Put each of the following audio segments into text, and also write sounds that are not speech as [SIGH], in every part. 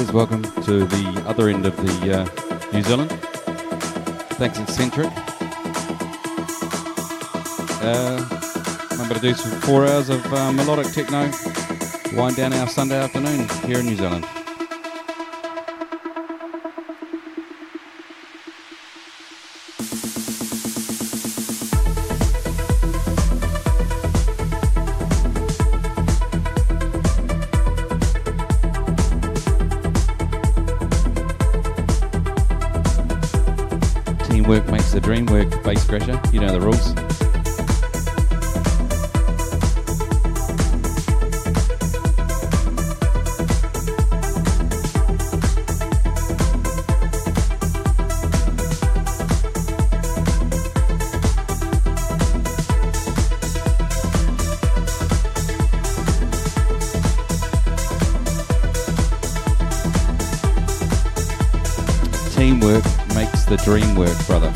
Welcome, Welcome to the other end of the uh, New Zealand. Thanks, Eccentric. Uh, I'm going to do some four hours of uh, melodic techno, wind down our Sunday afternoon here in New Zealand. Teamwork makes the dream work, brother.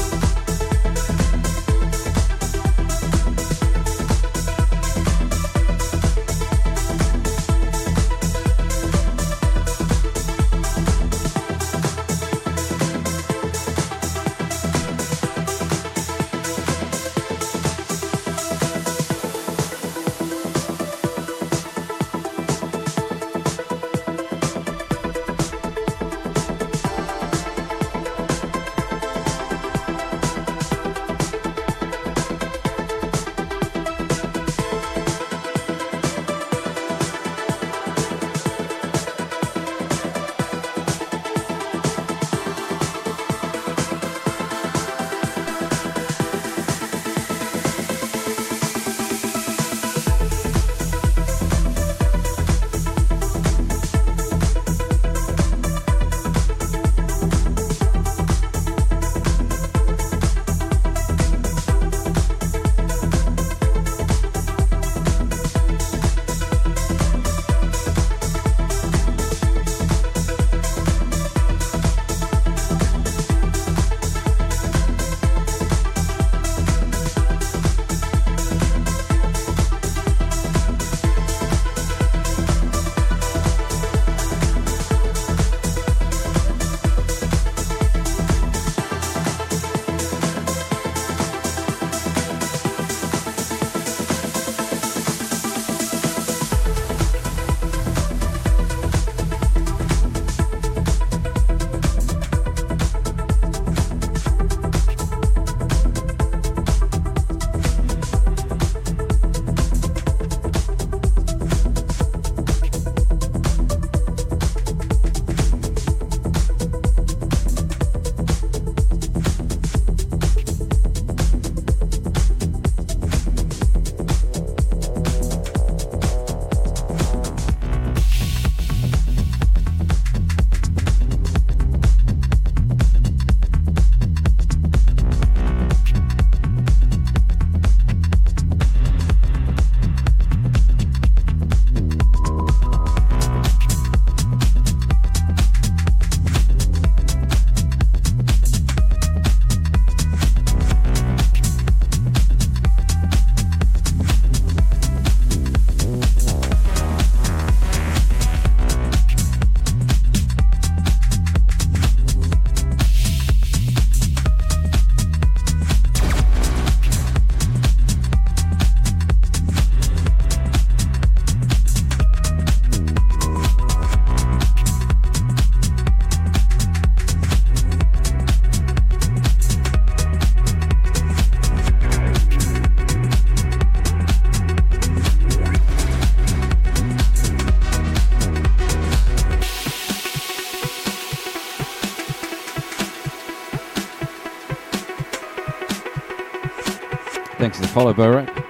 Follow, Borak.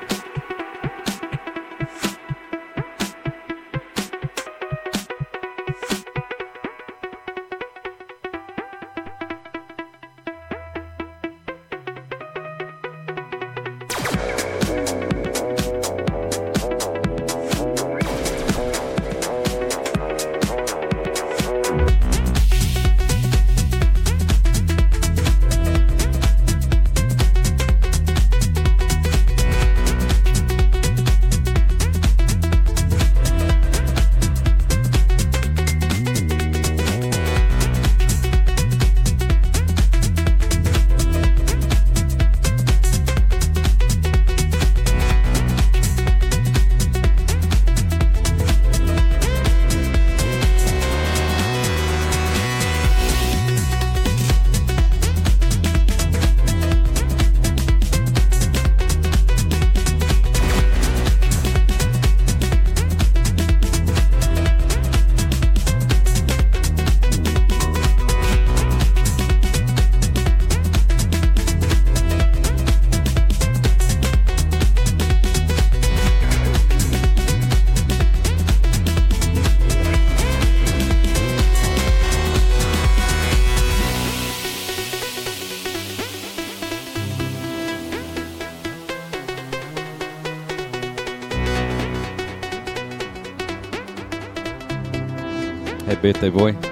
Birthday, boy.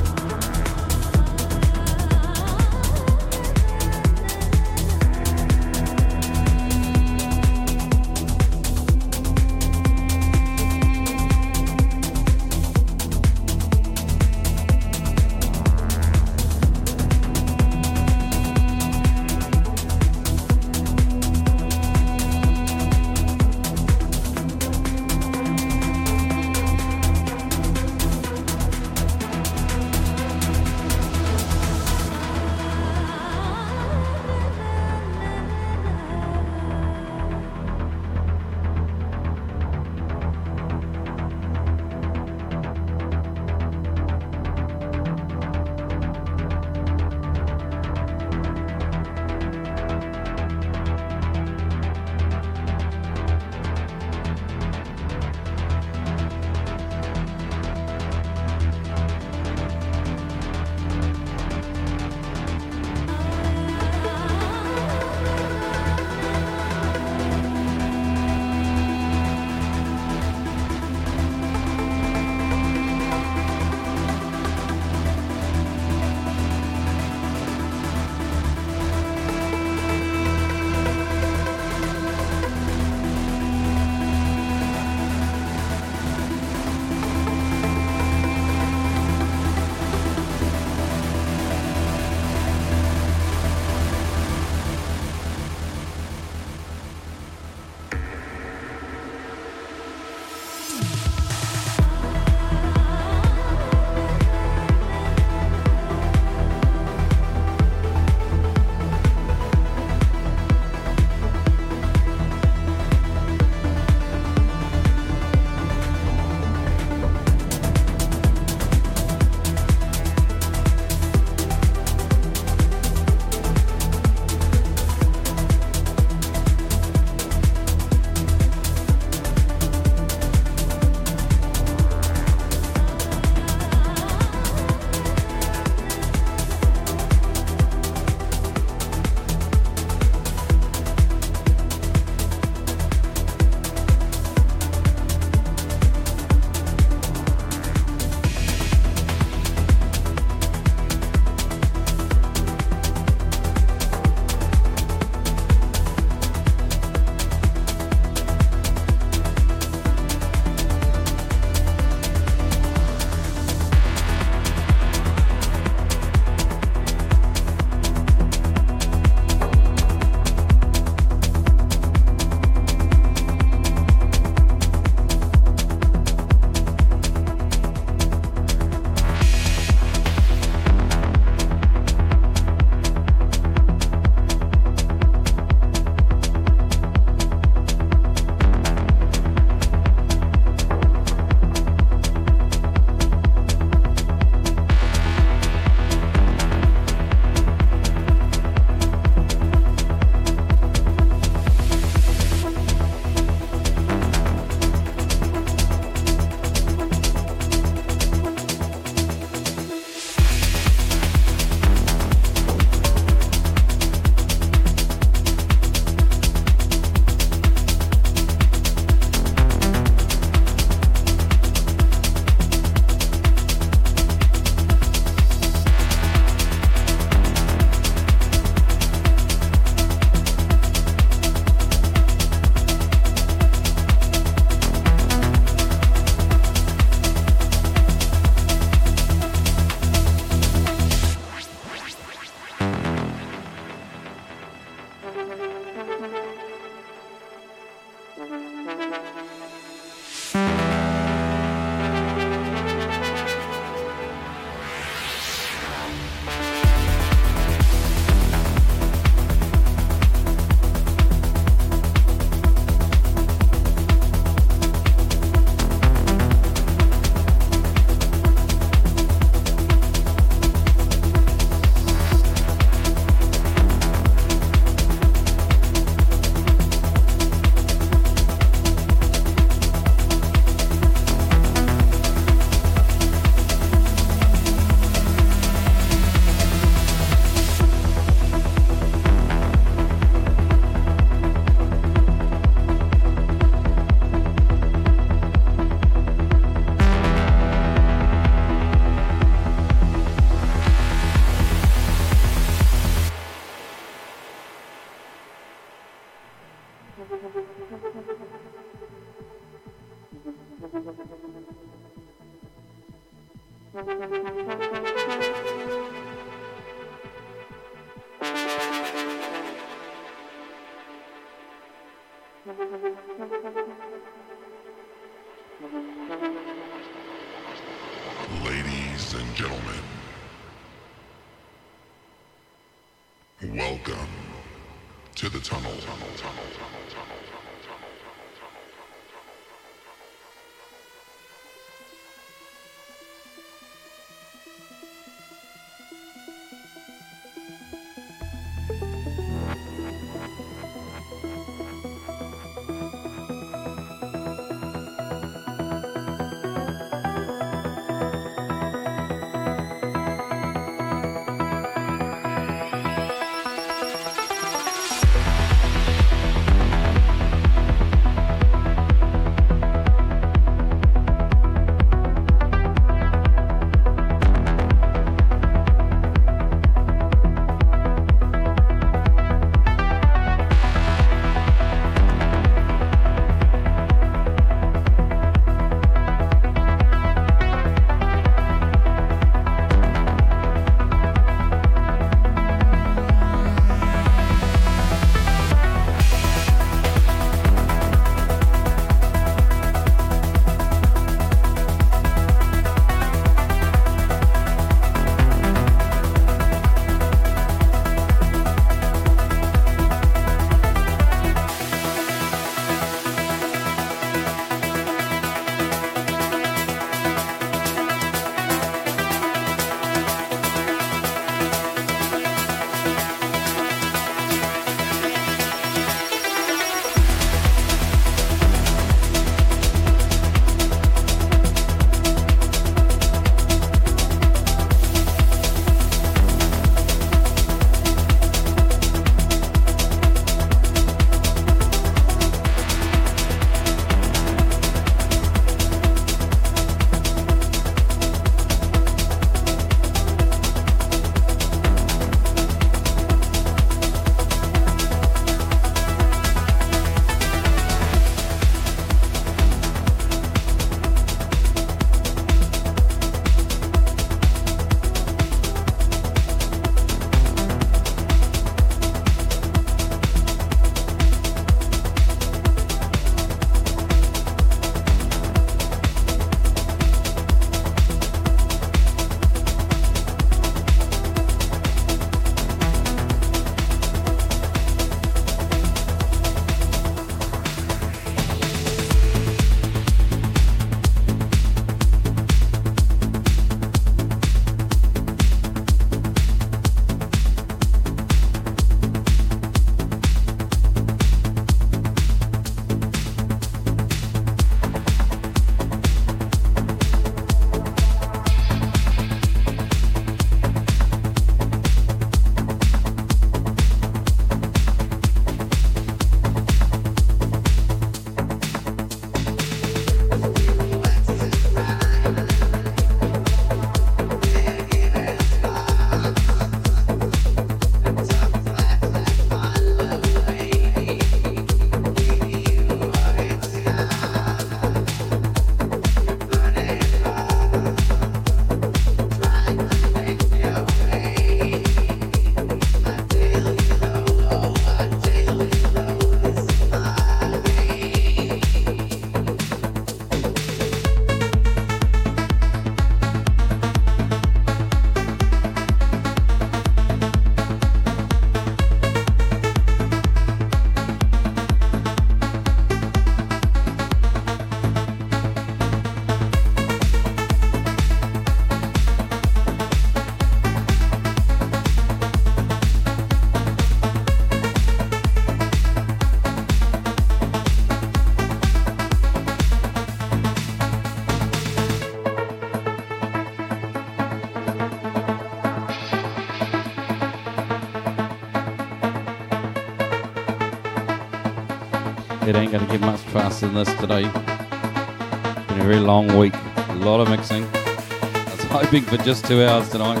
Ain't going to get much faster than this today. It's been a very long week. A lot of mixing. I was [LAUGHS] hoping for just two hours tonight.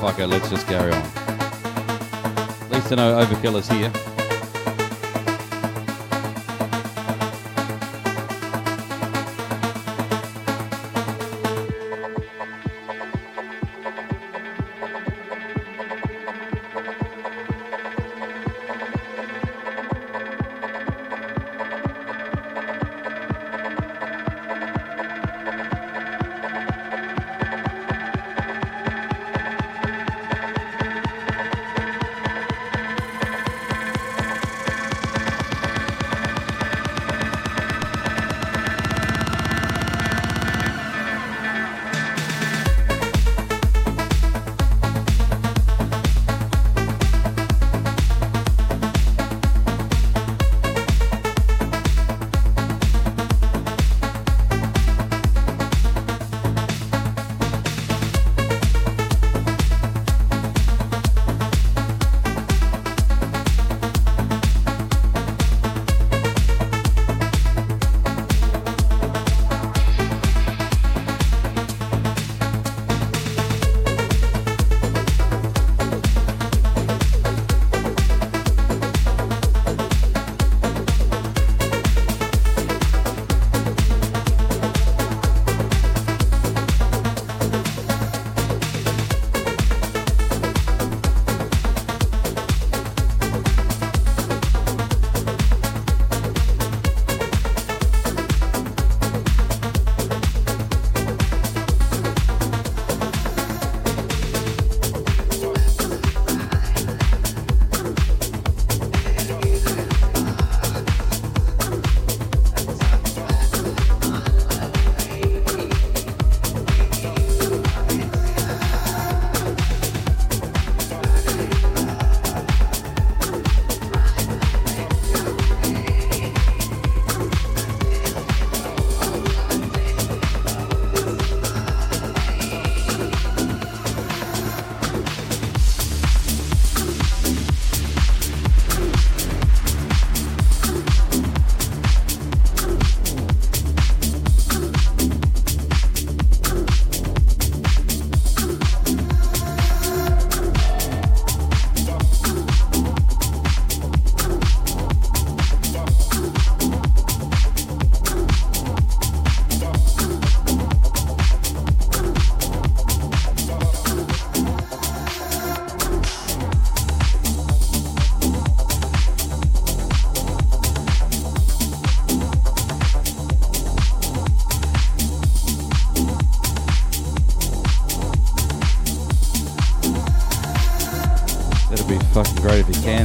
Fuck it, let's just carry on. At least I know Overkill is here.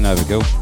Great if you can have a go.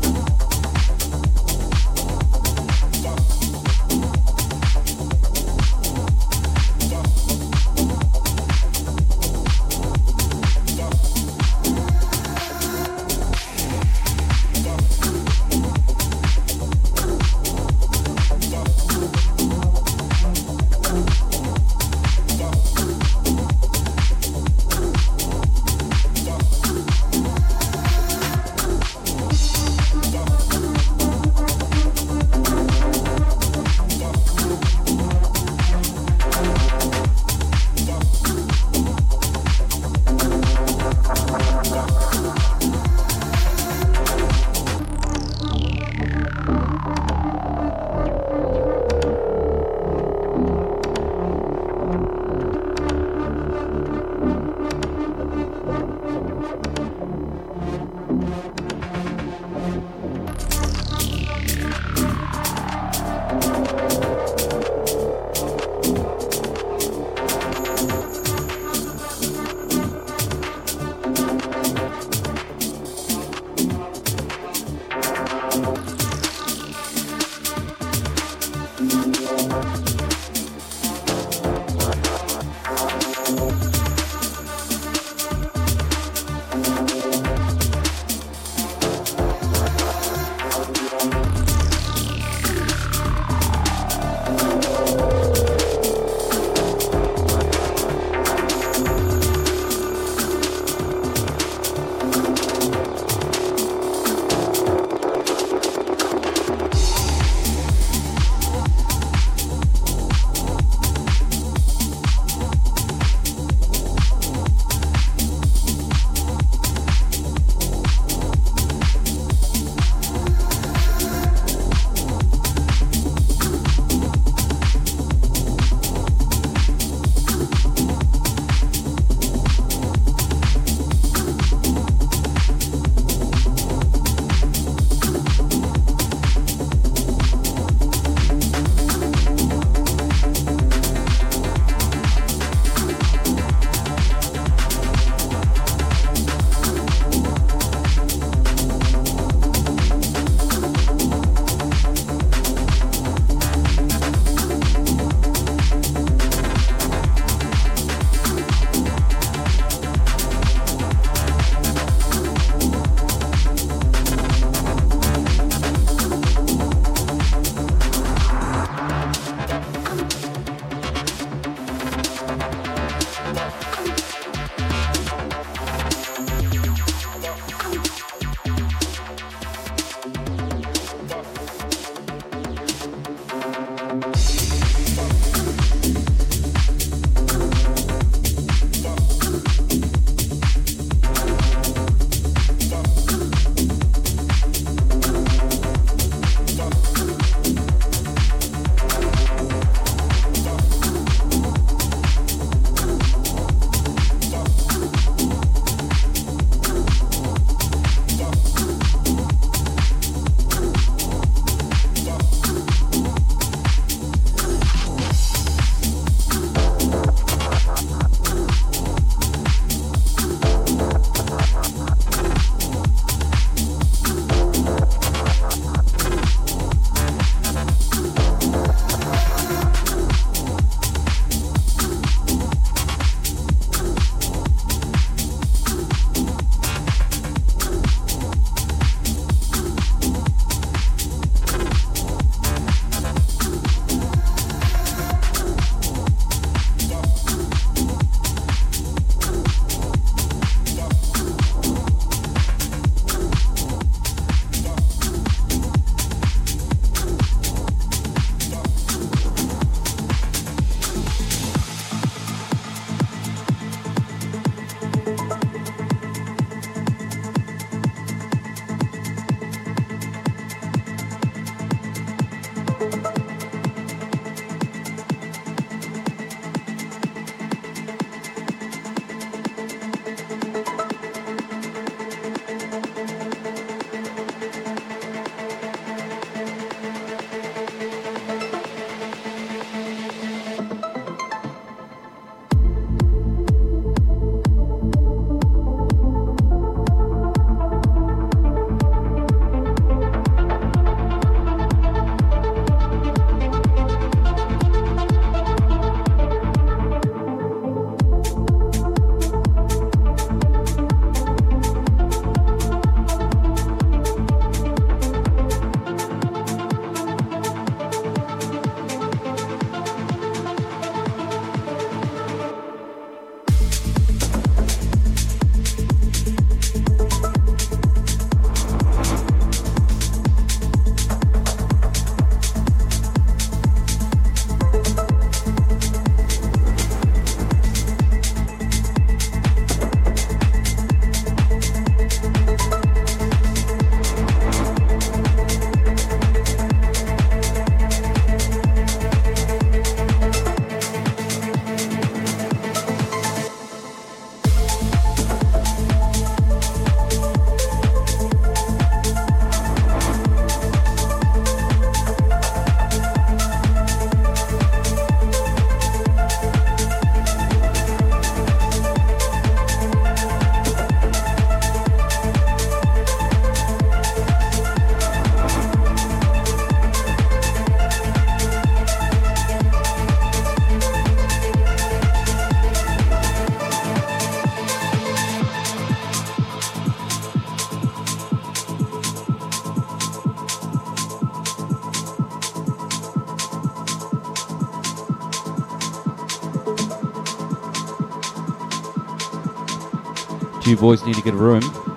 Boys need to get a room.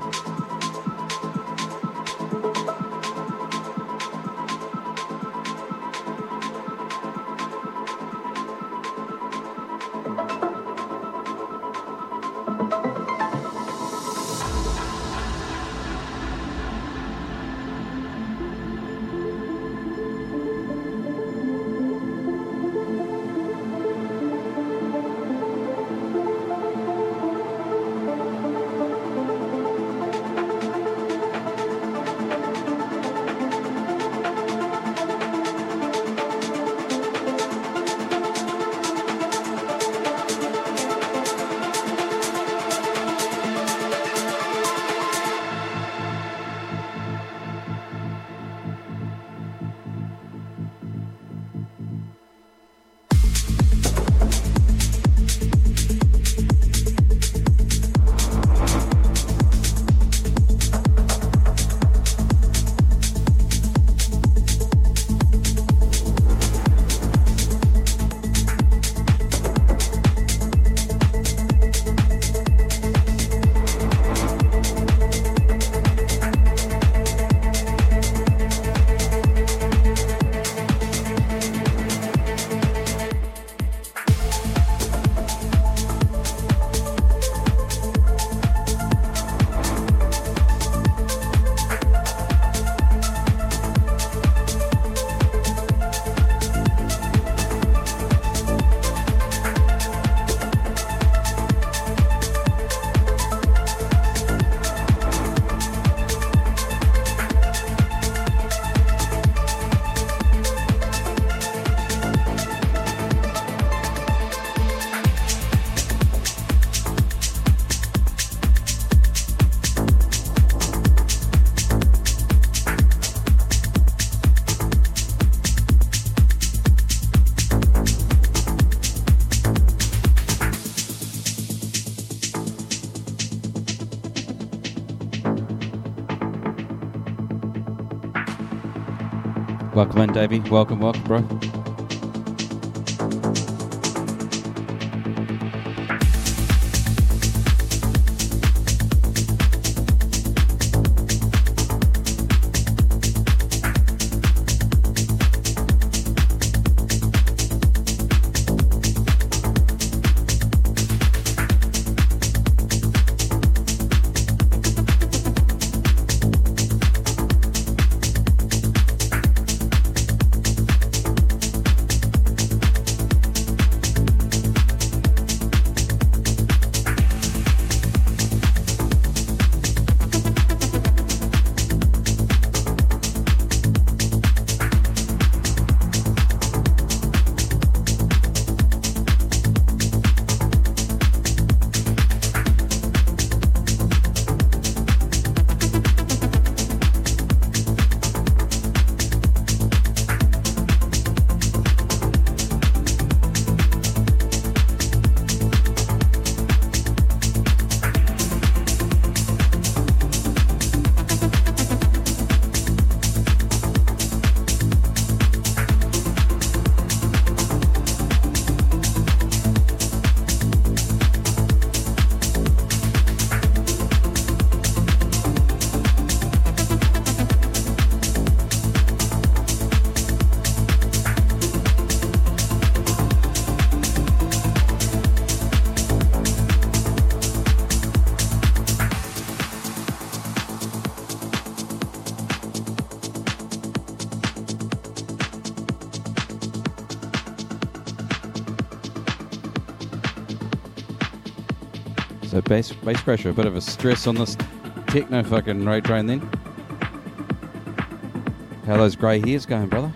Davey. Welcome, welcome, bro. Bass bass pressure. A bit of a stress on this techno fucking road train then. How those grey hairs going, brother?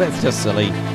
That's just silly.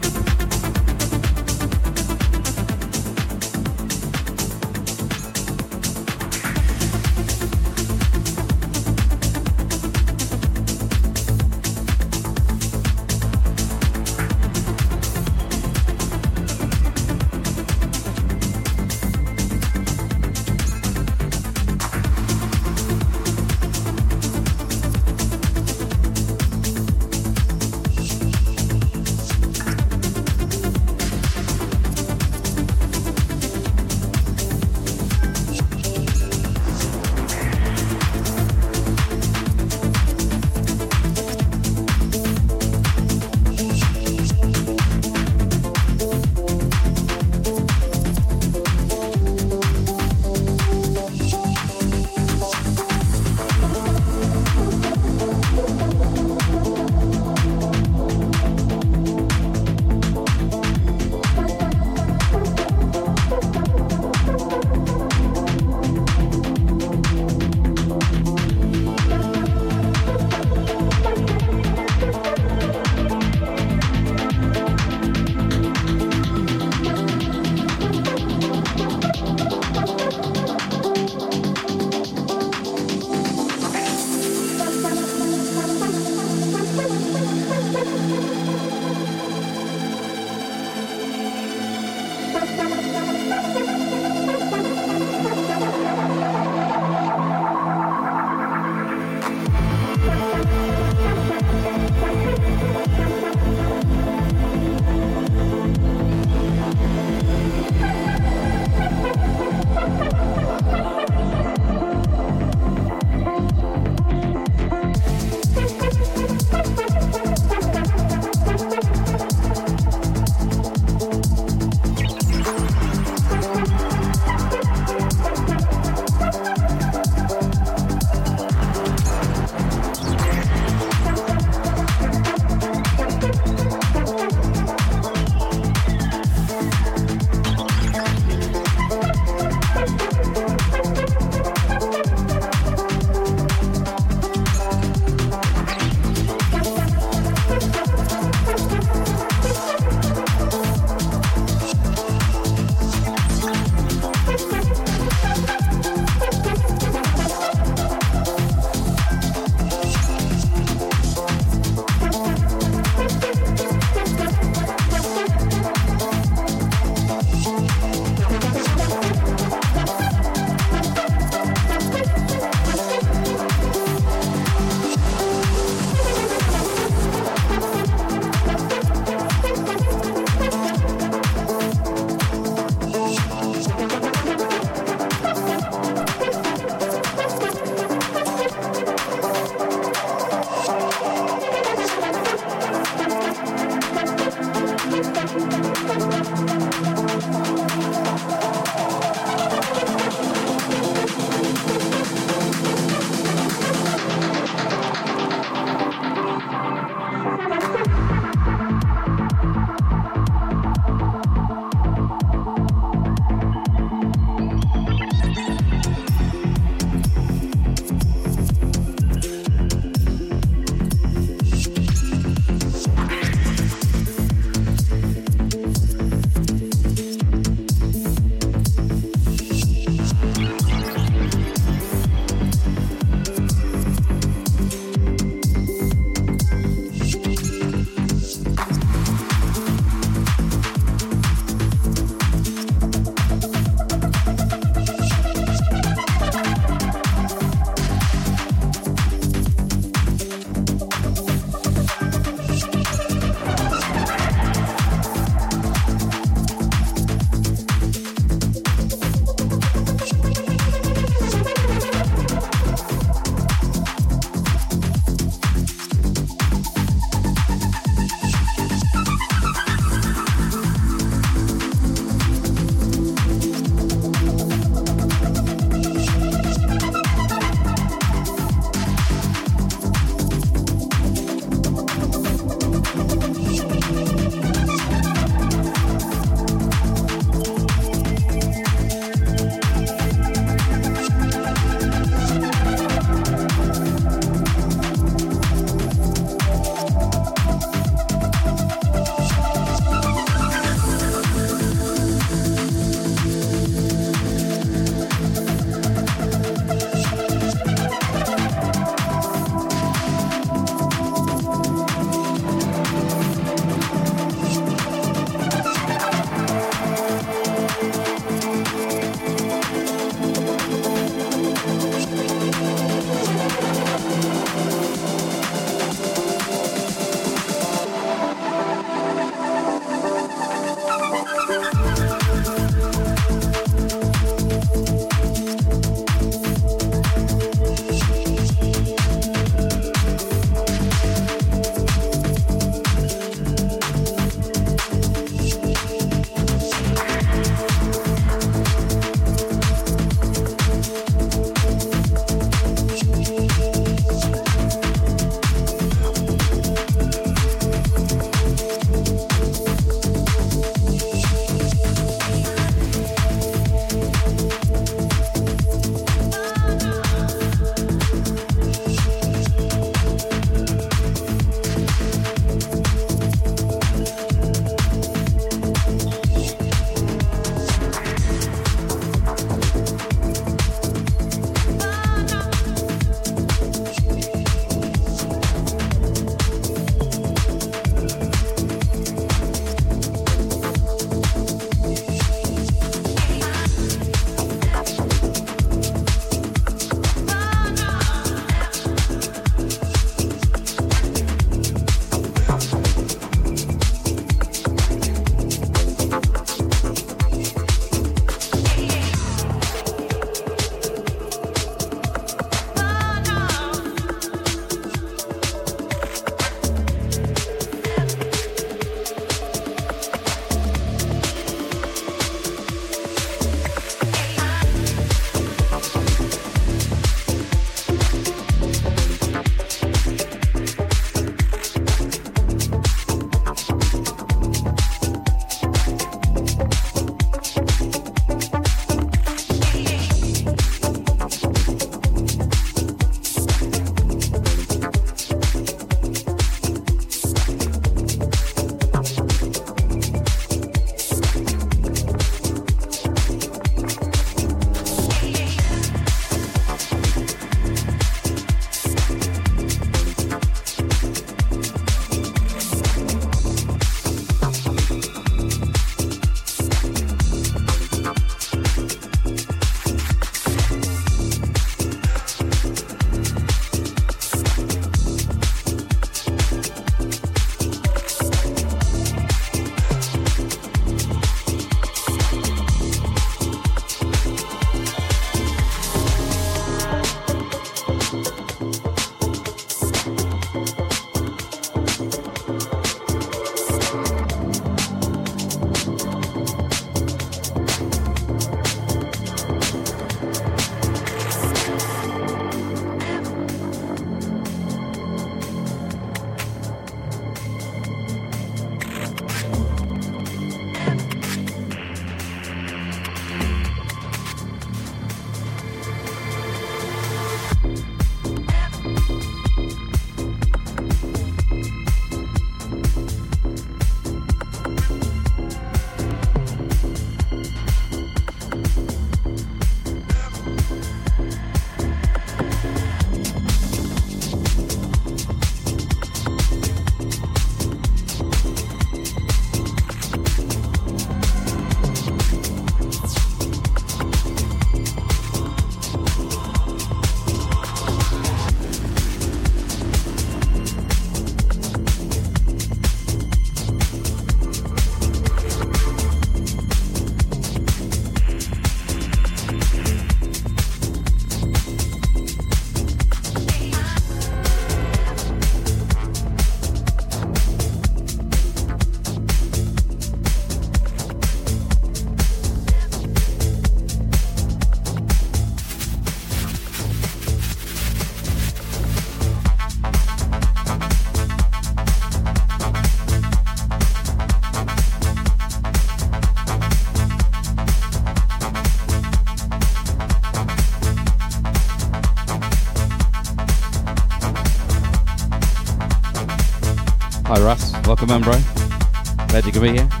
Welcome in bro. Glad you can be here.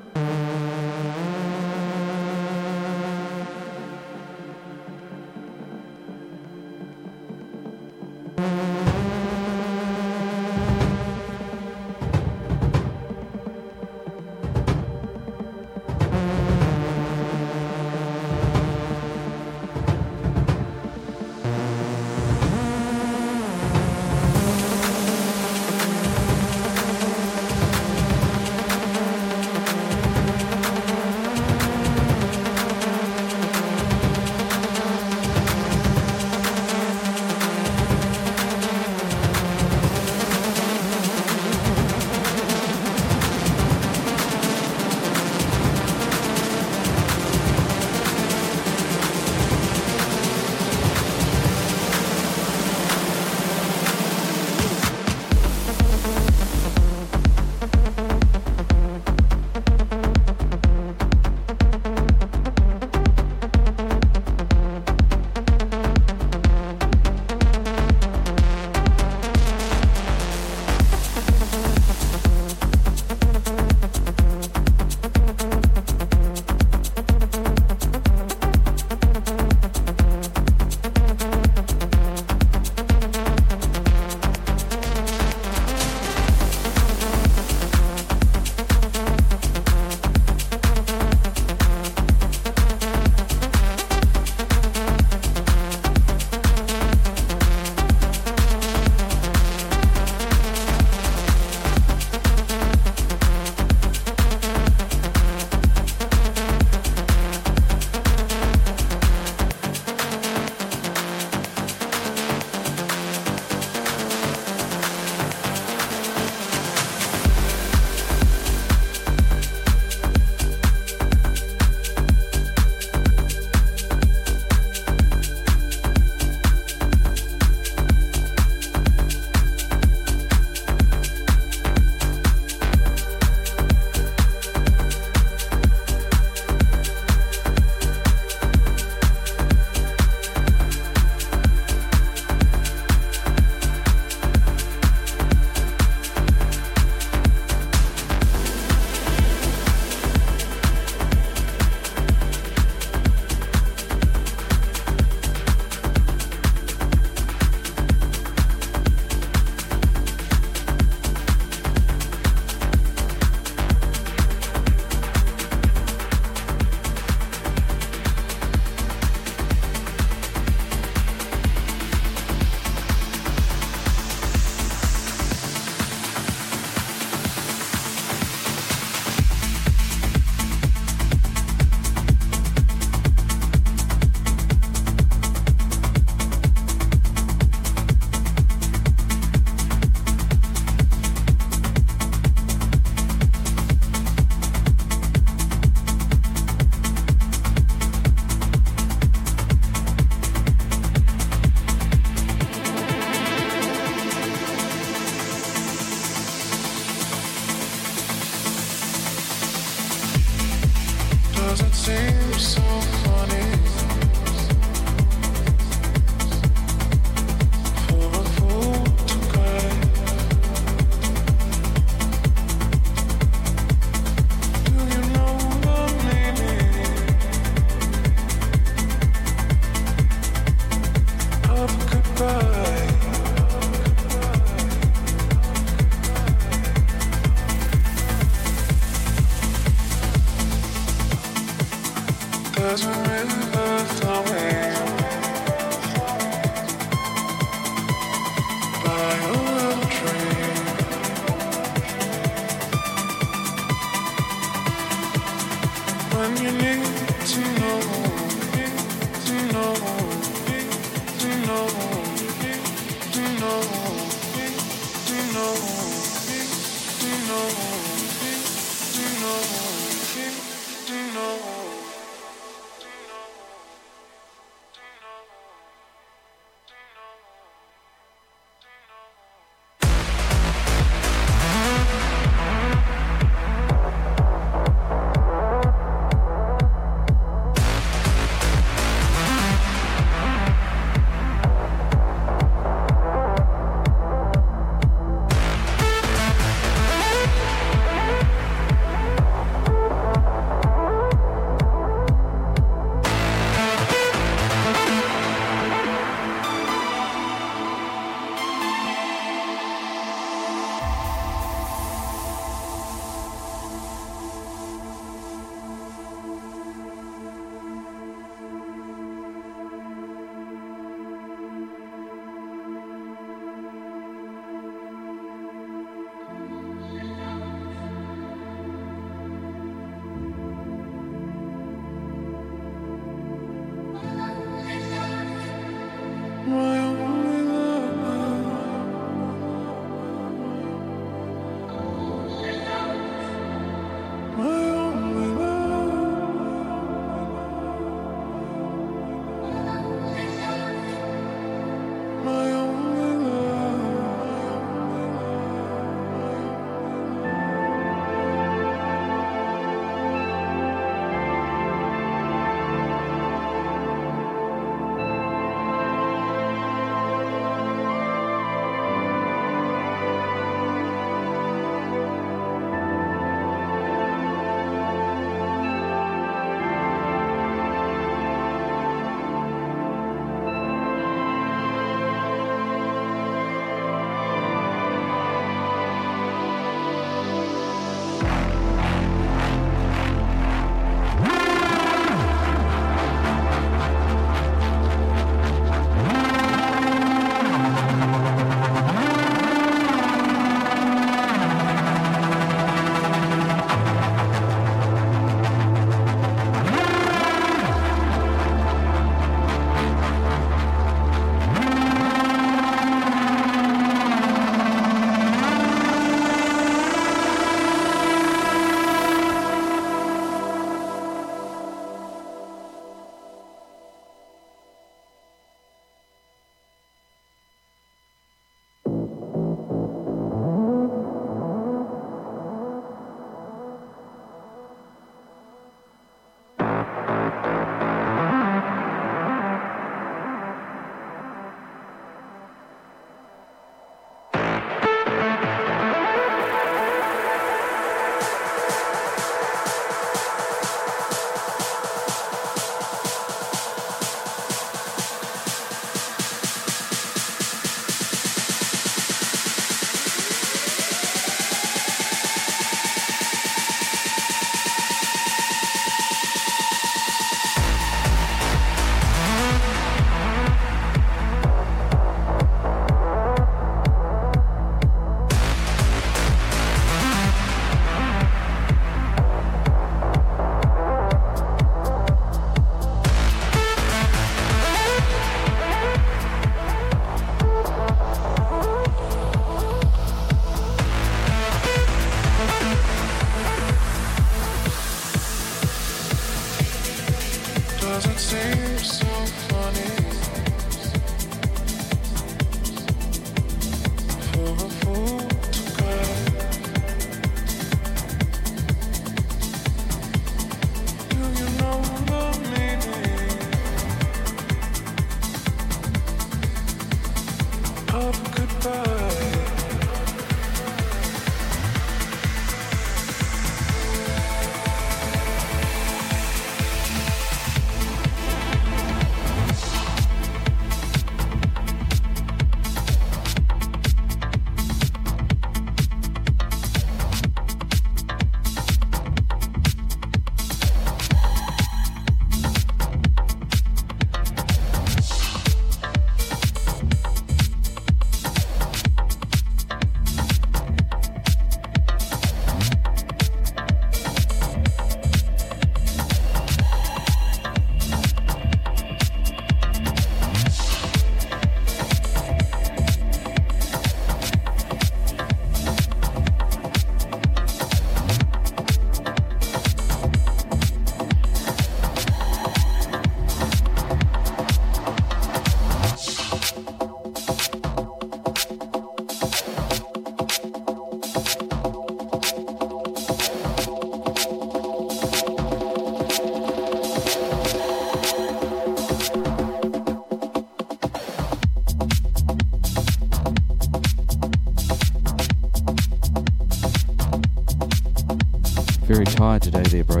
Today there, bro.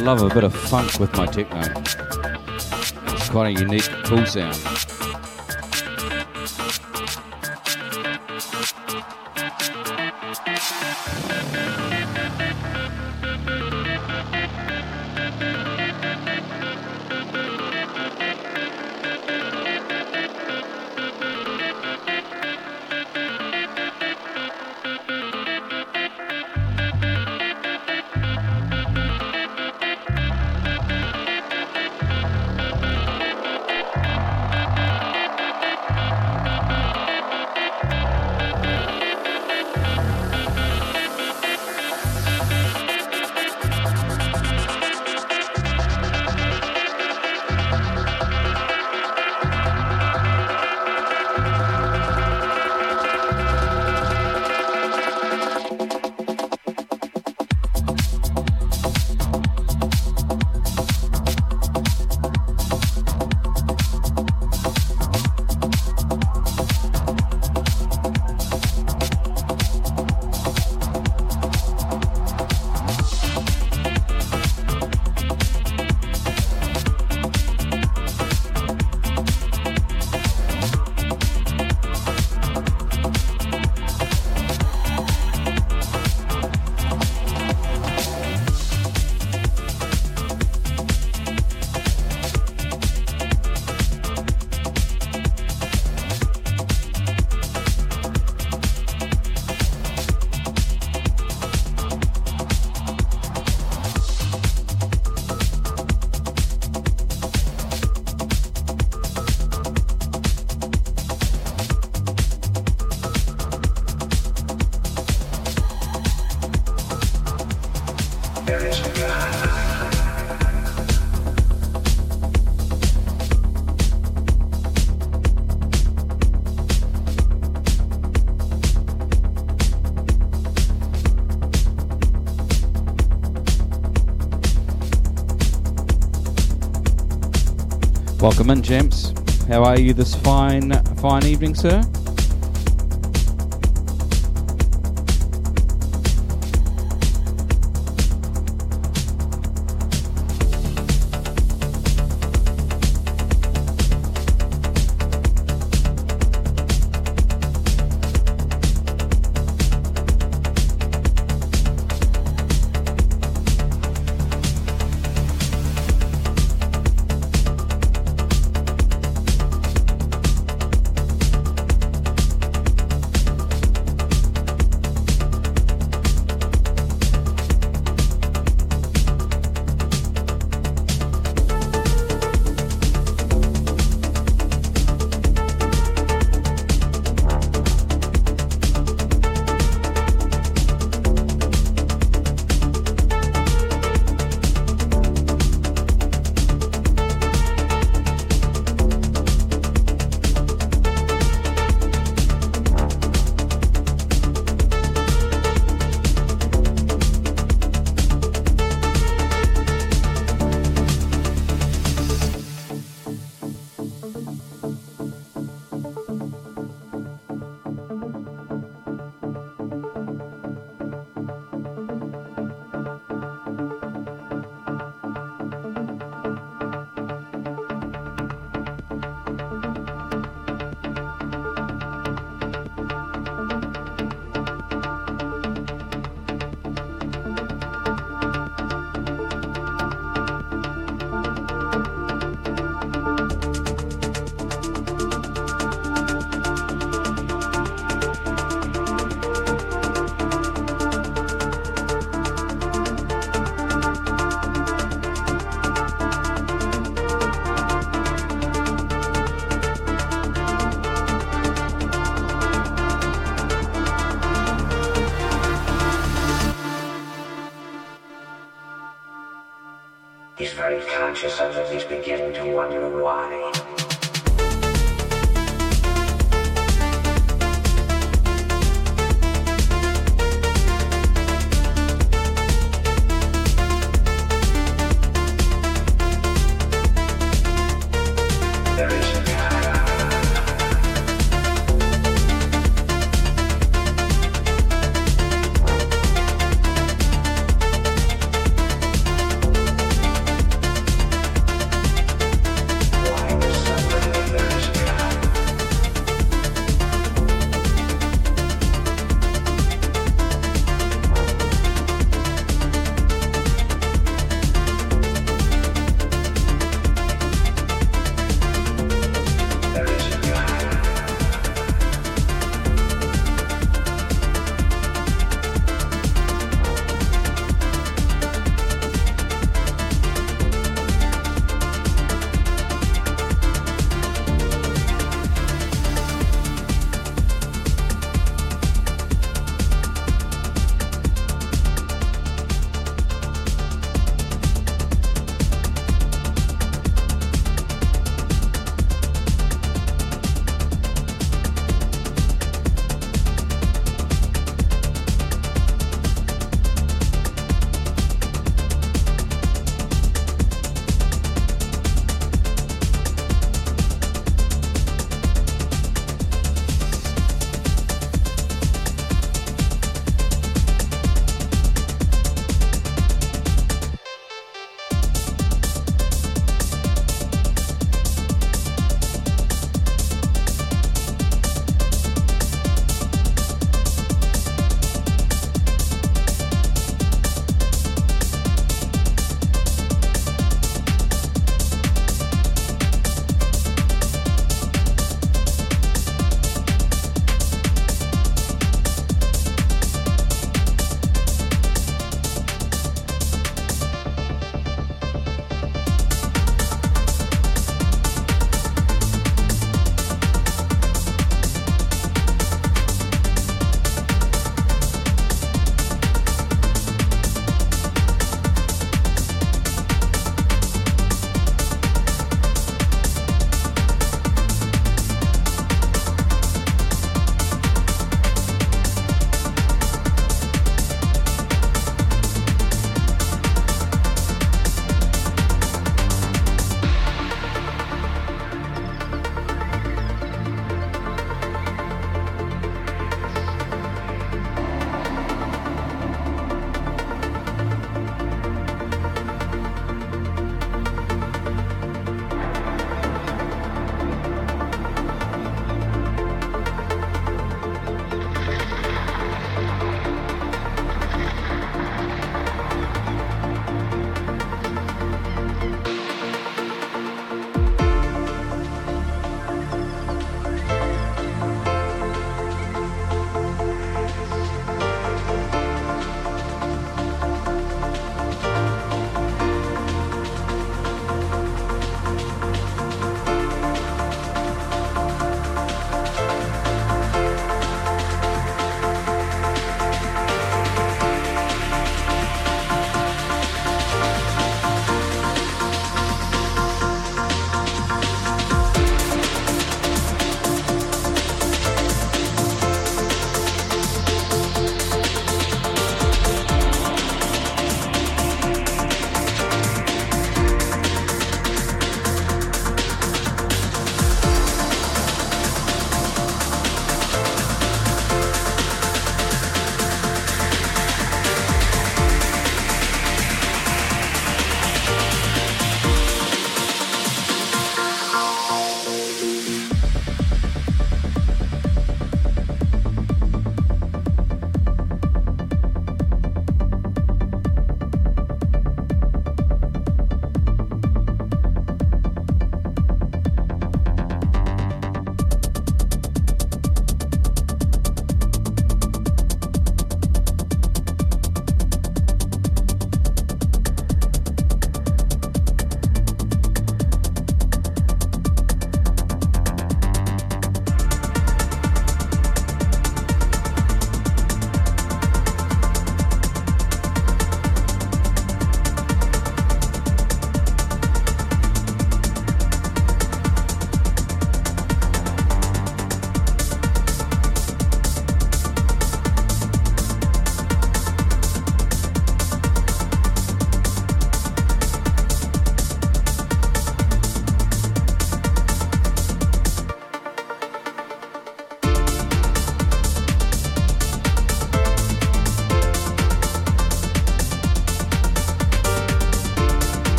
Love a bit of funk with my techno. It's quite a unique, cool sound. Welcome in, gents. How are you this fine, fine evening, sir?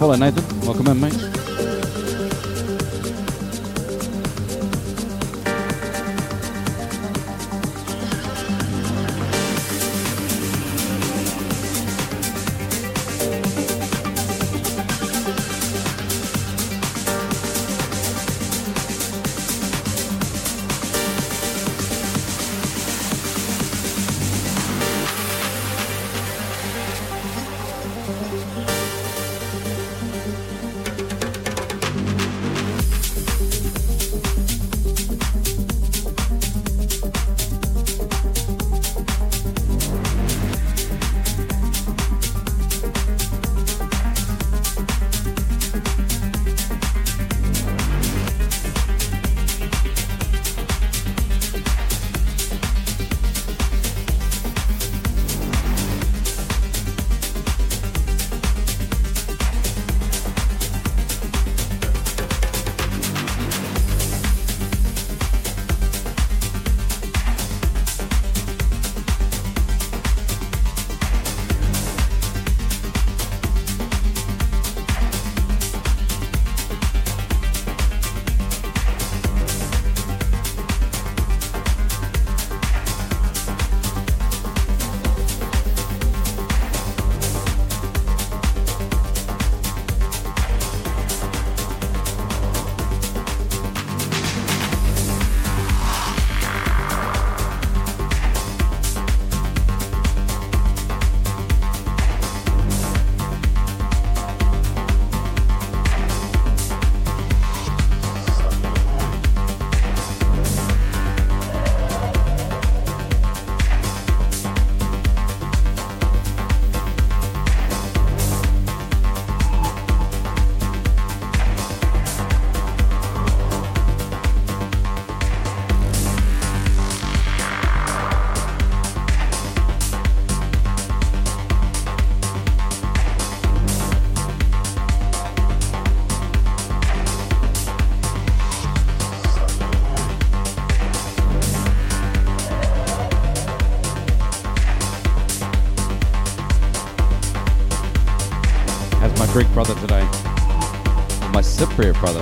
Follow, Nathan. Welcome in, mate. My Cypriot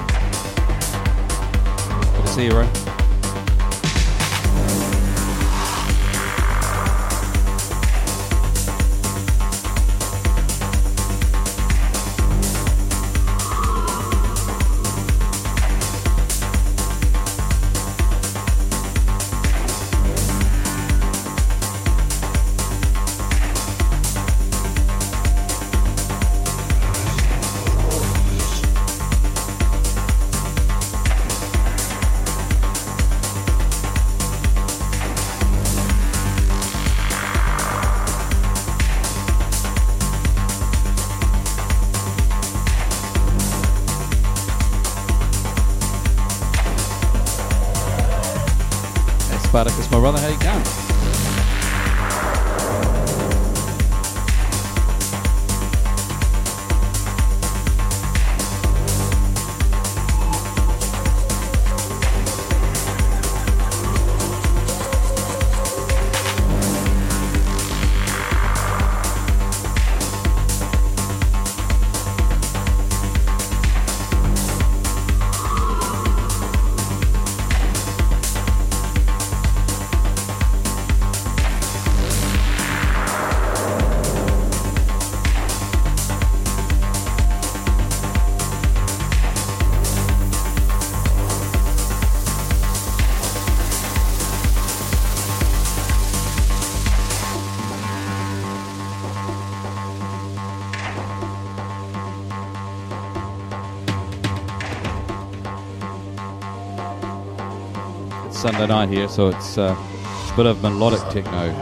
Sunday night here, so it's uh, a bit of melodic techno,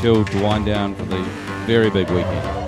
chilled to wind down for the very big weekend.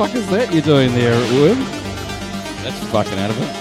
Fuck is that you're doing there, Worm? That's fucking out of it.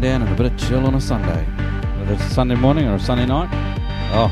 Down and a bit of chill on a Sunday. Whether it's a Sunday morning or a Sunday night. Oh,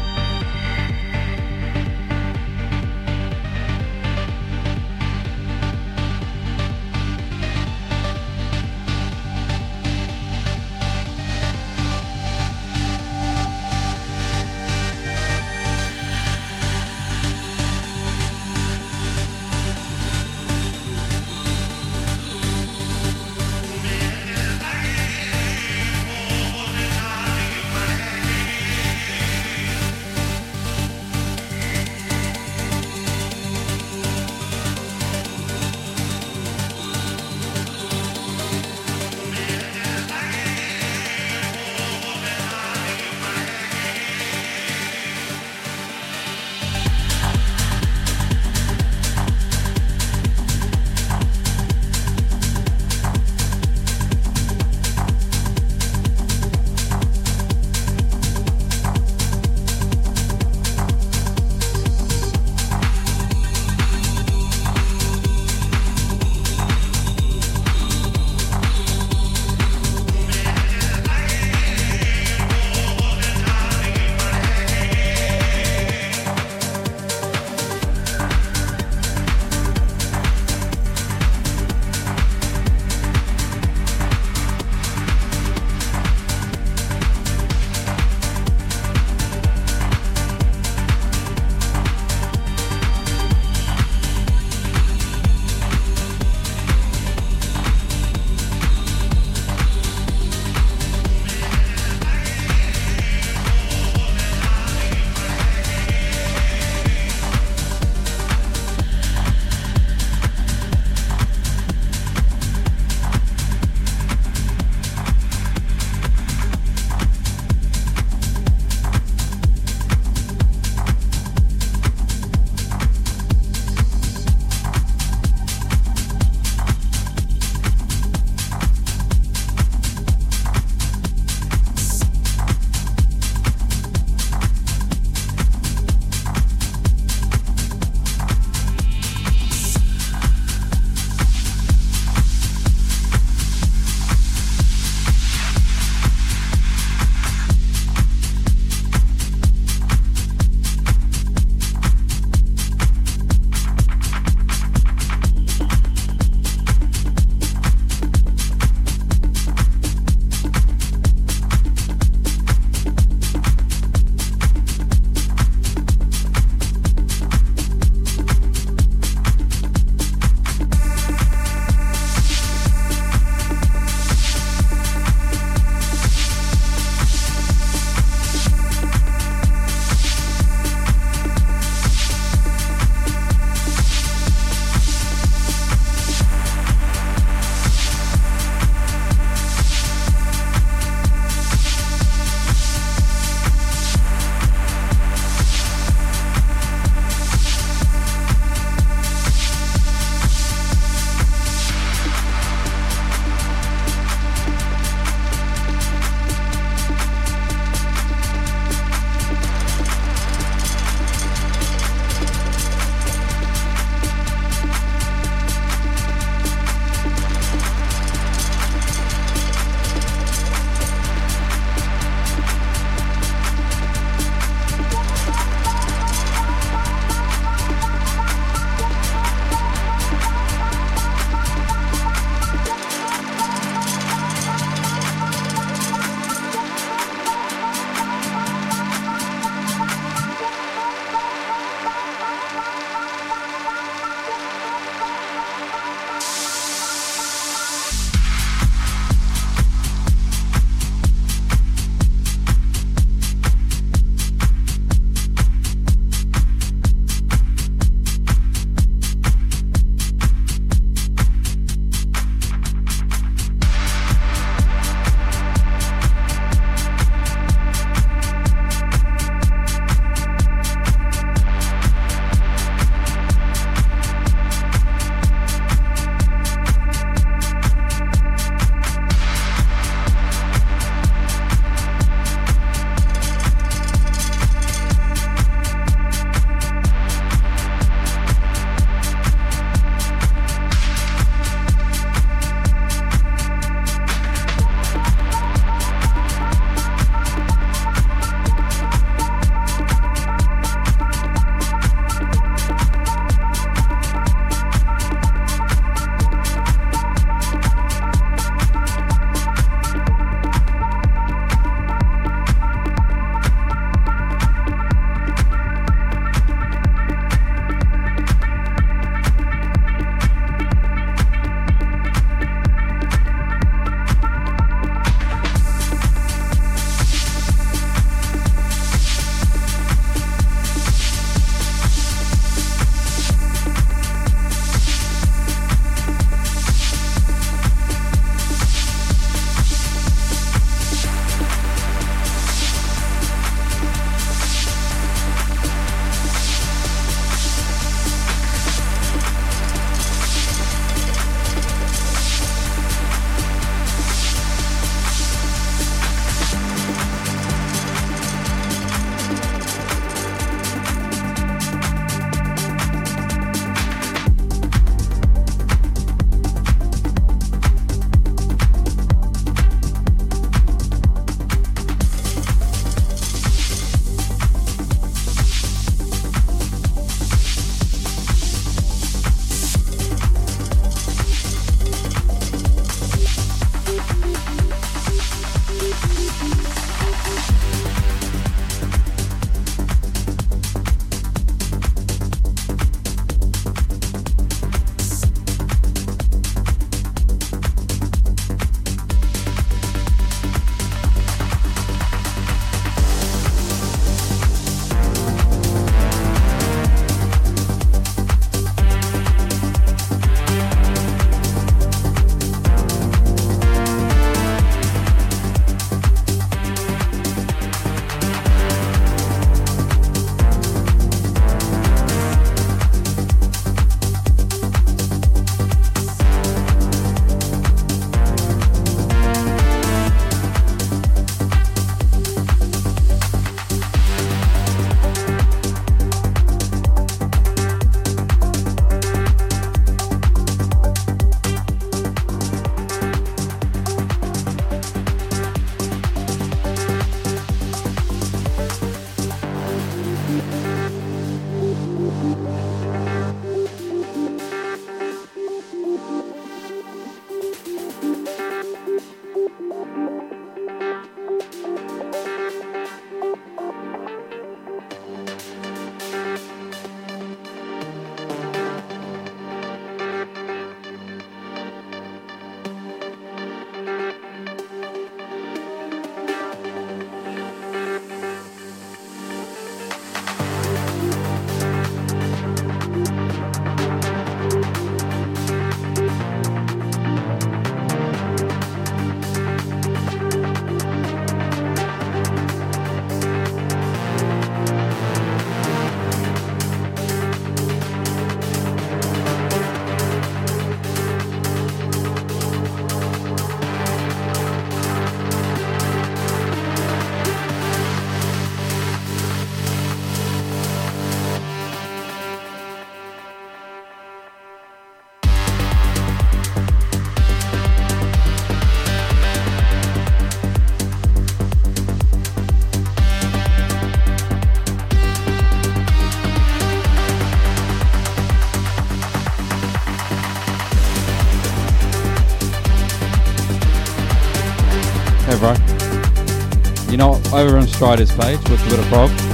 over on Strider's page with a bit of prog.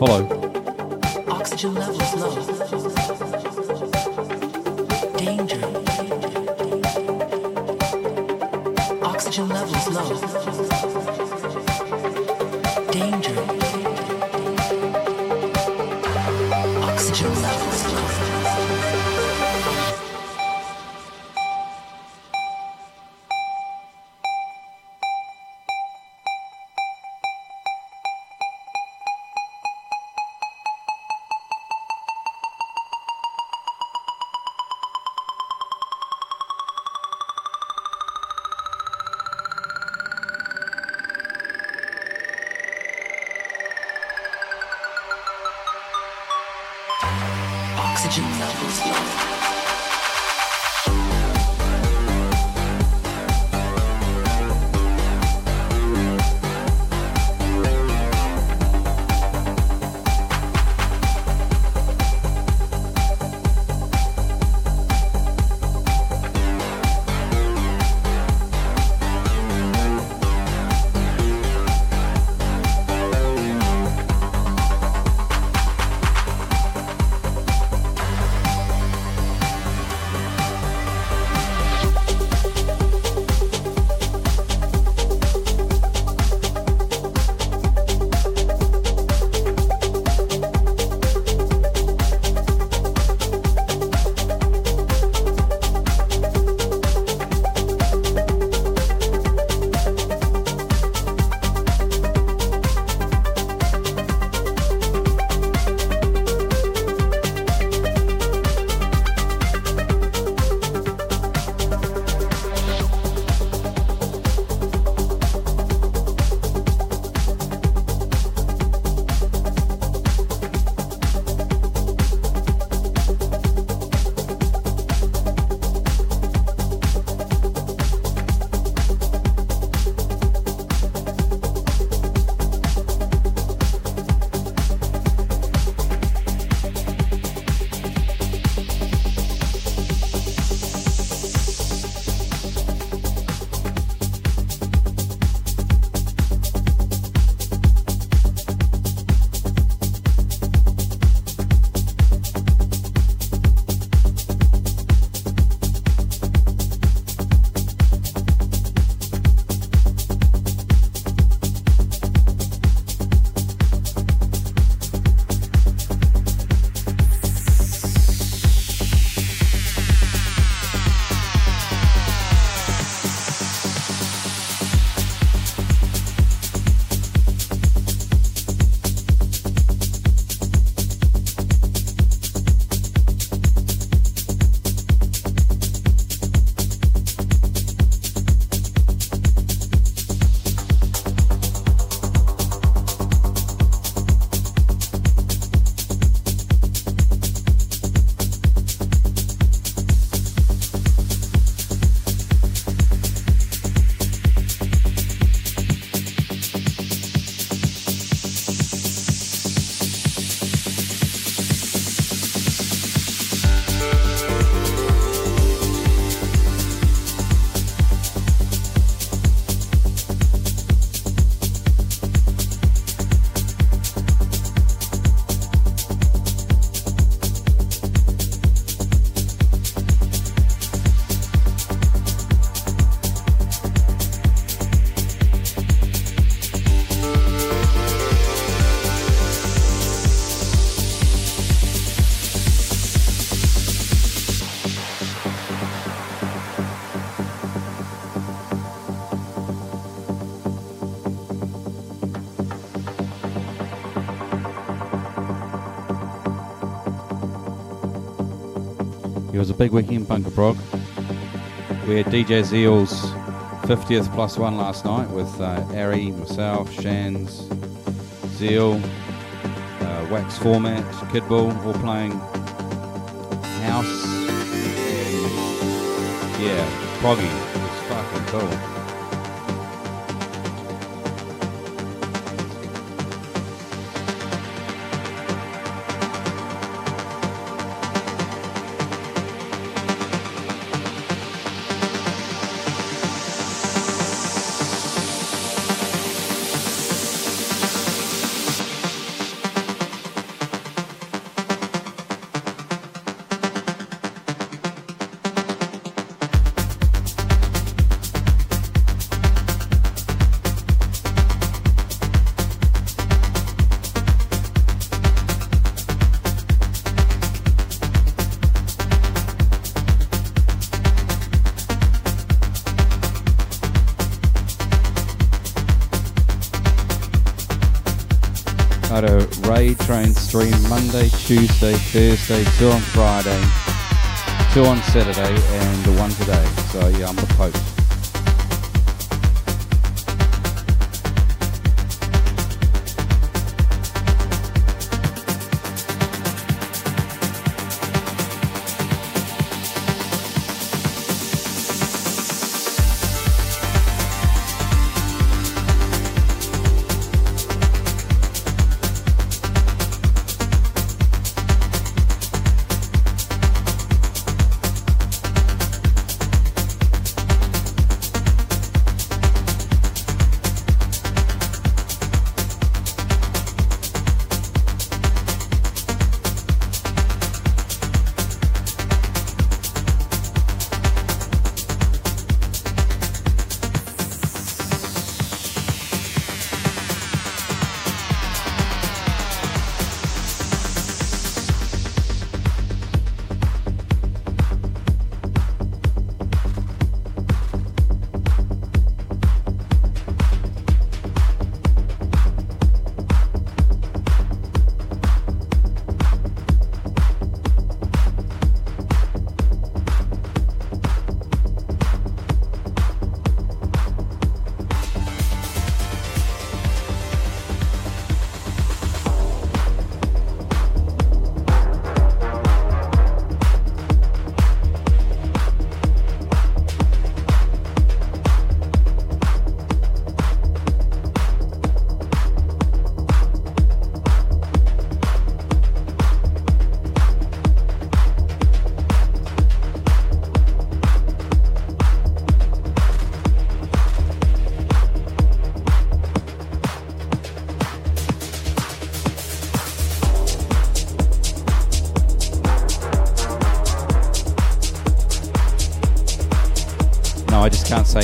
Follow. Big weekend, Bunker Prog. We had DJ Zeal's 50th plus one last night with uh, Ari, myself, Shans, Zeal, uh, Wax Format, Kidbull, all playing house. Yeah, proggy. Tuesday, Thursday, two on Friday, two on Saturday, and one today. So yeah, I'm the post.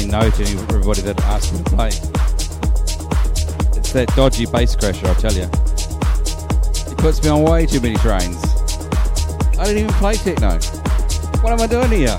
Say no to everybody that asks me to play. It's that dodgy bass crasher, I tell you. It puts me on way too many trains. I don't even play techno. What am I doing here?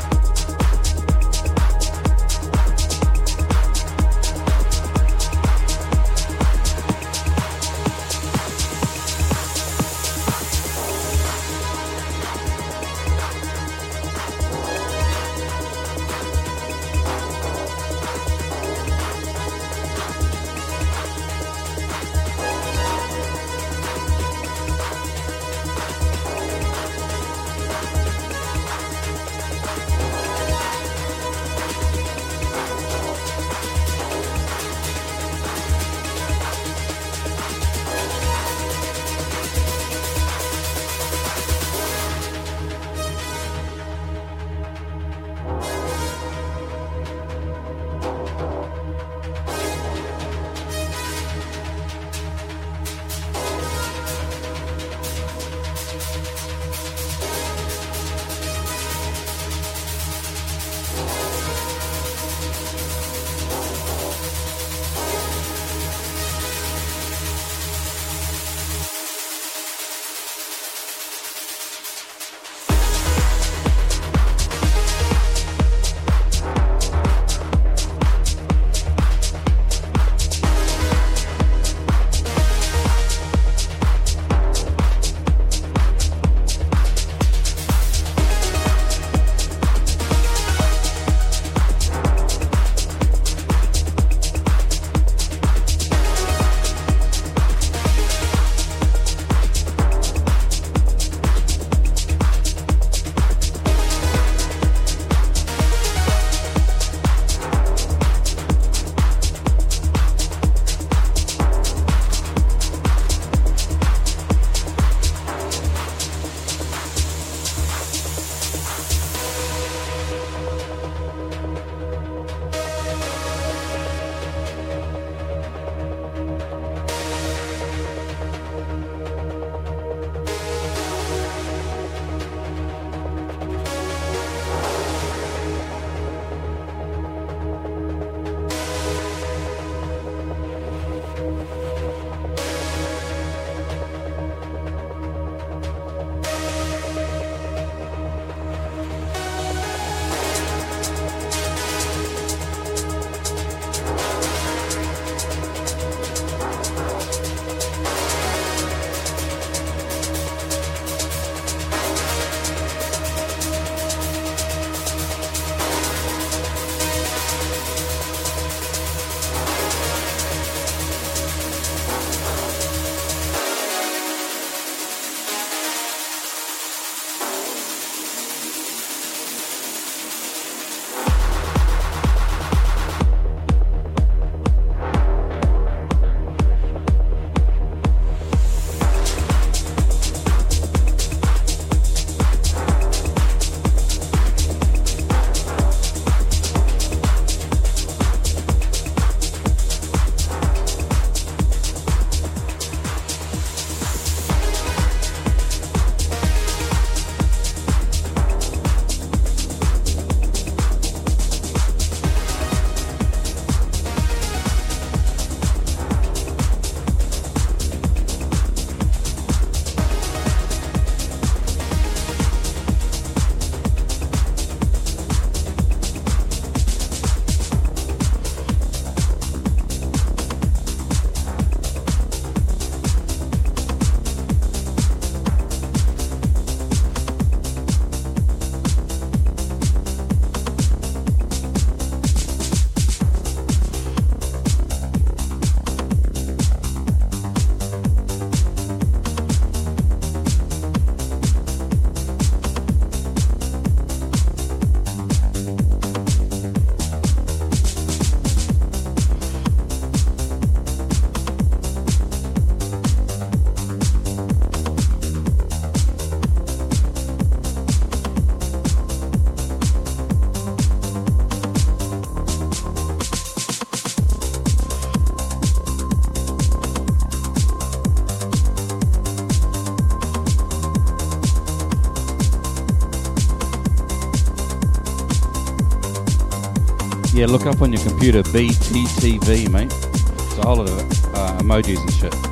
Yeah, look up on your computer BTTV, mate. It's a whole lot of uh, emojis and shit.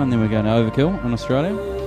And then we're going to Overkill in Australia.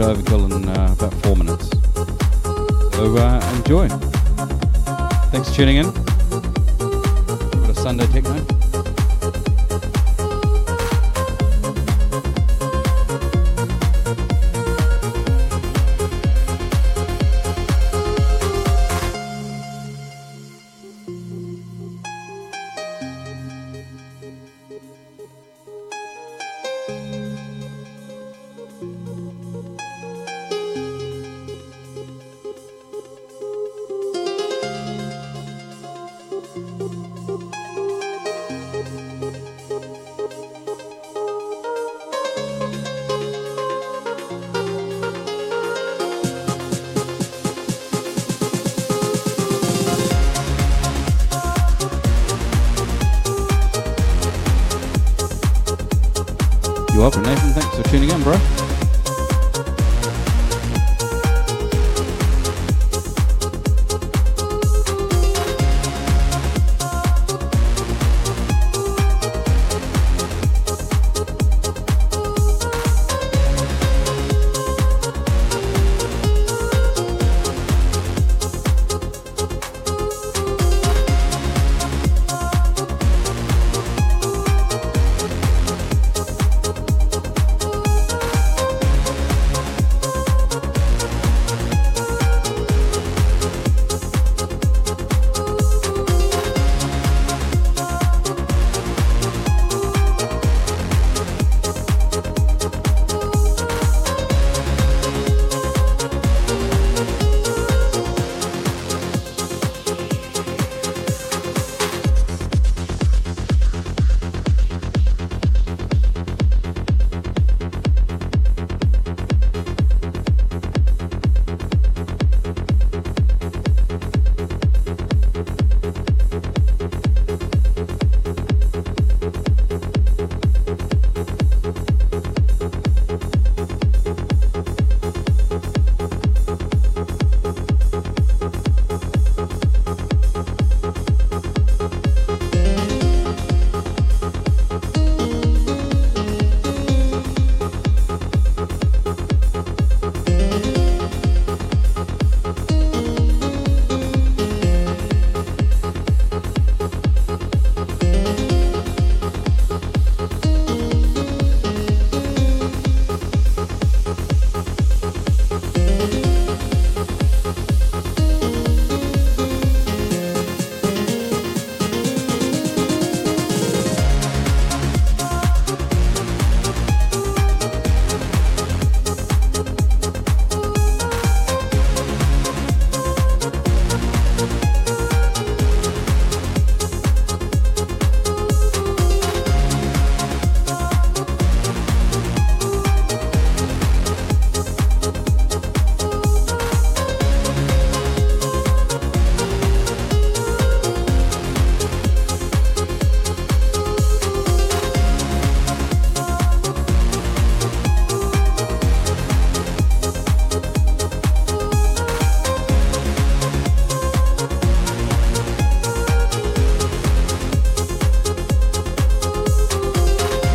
Overkill in uh, about four minutes. So uh, enjoy. Thanks for tuning in. What a Sunday techno.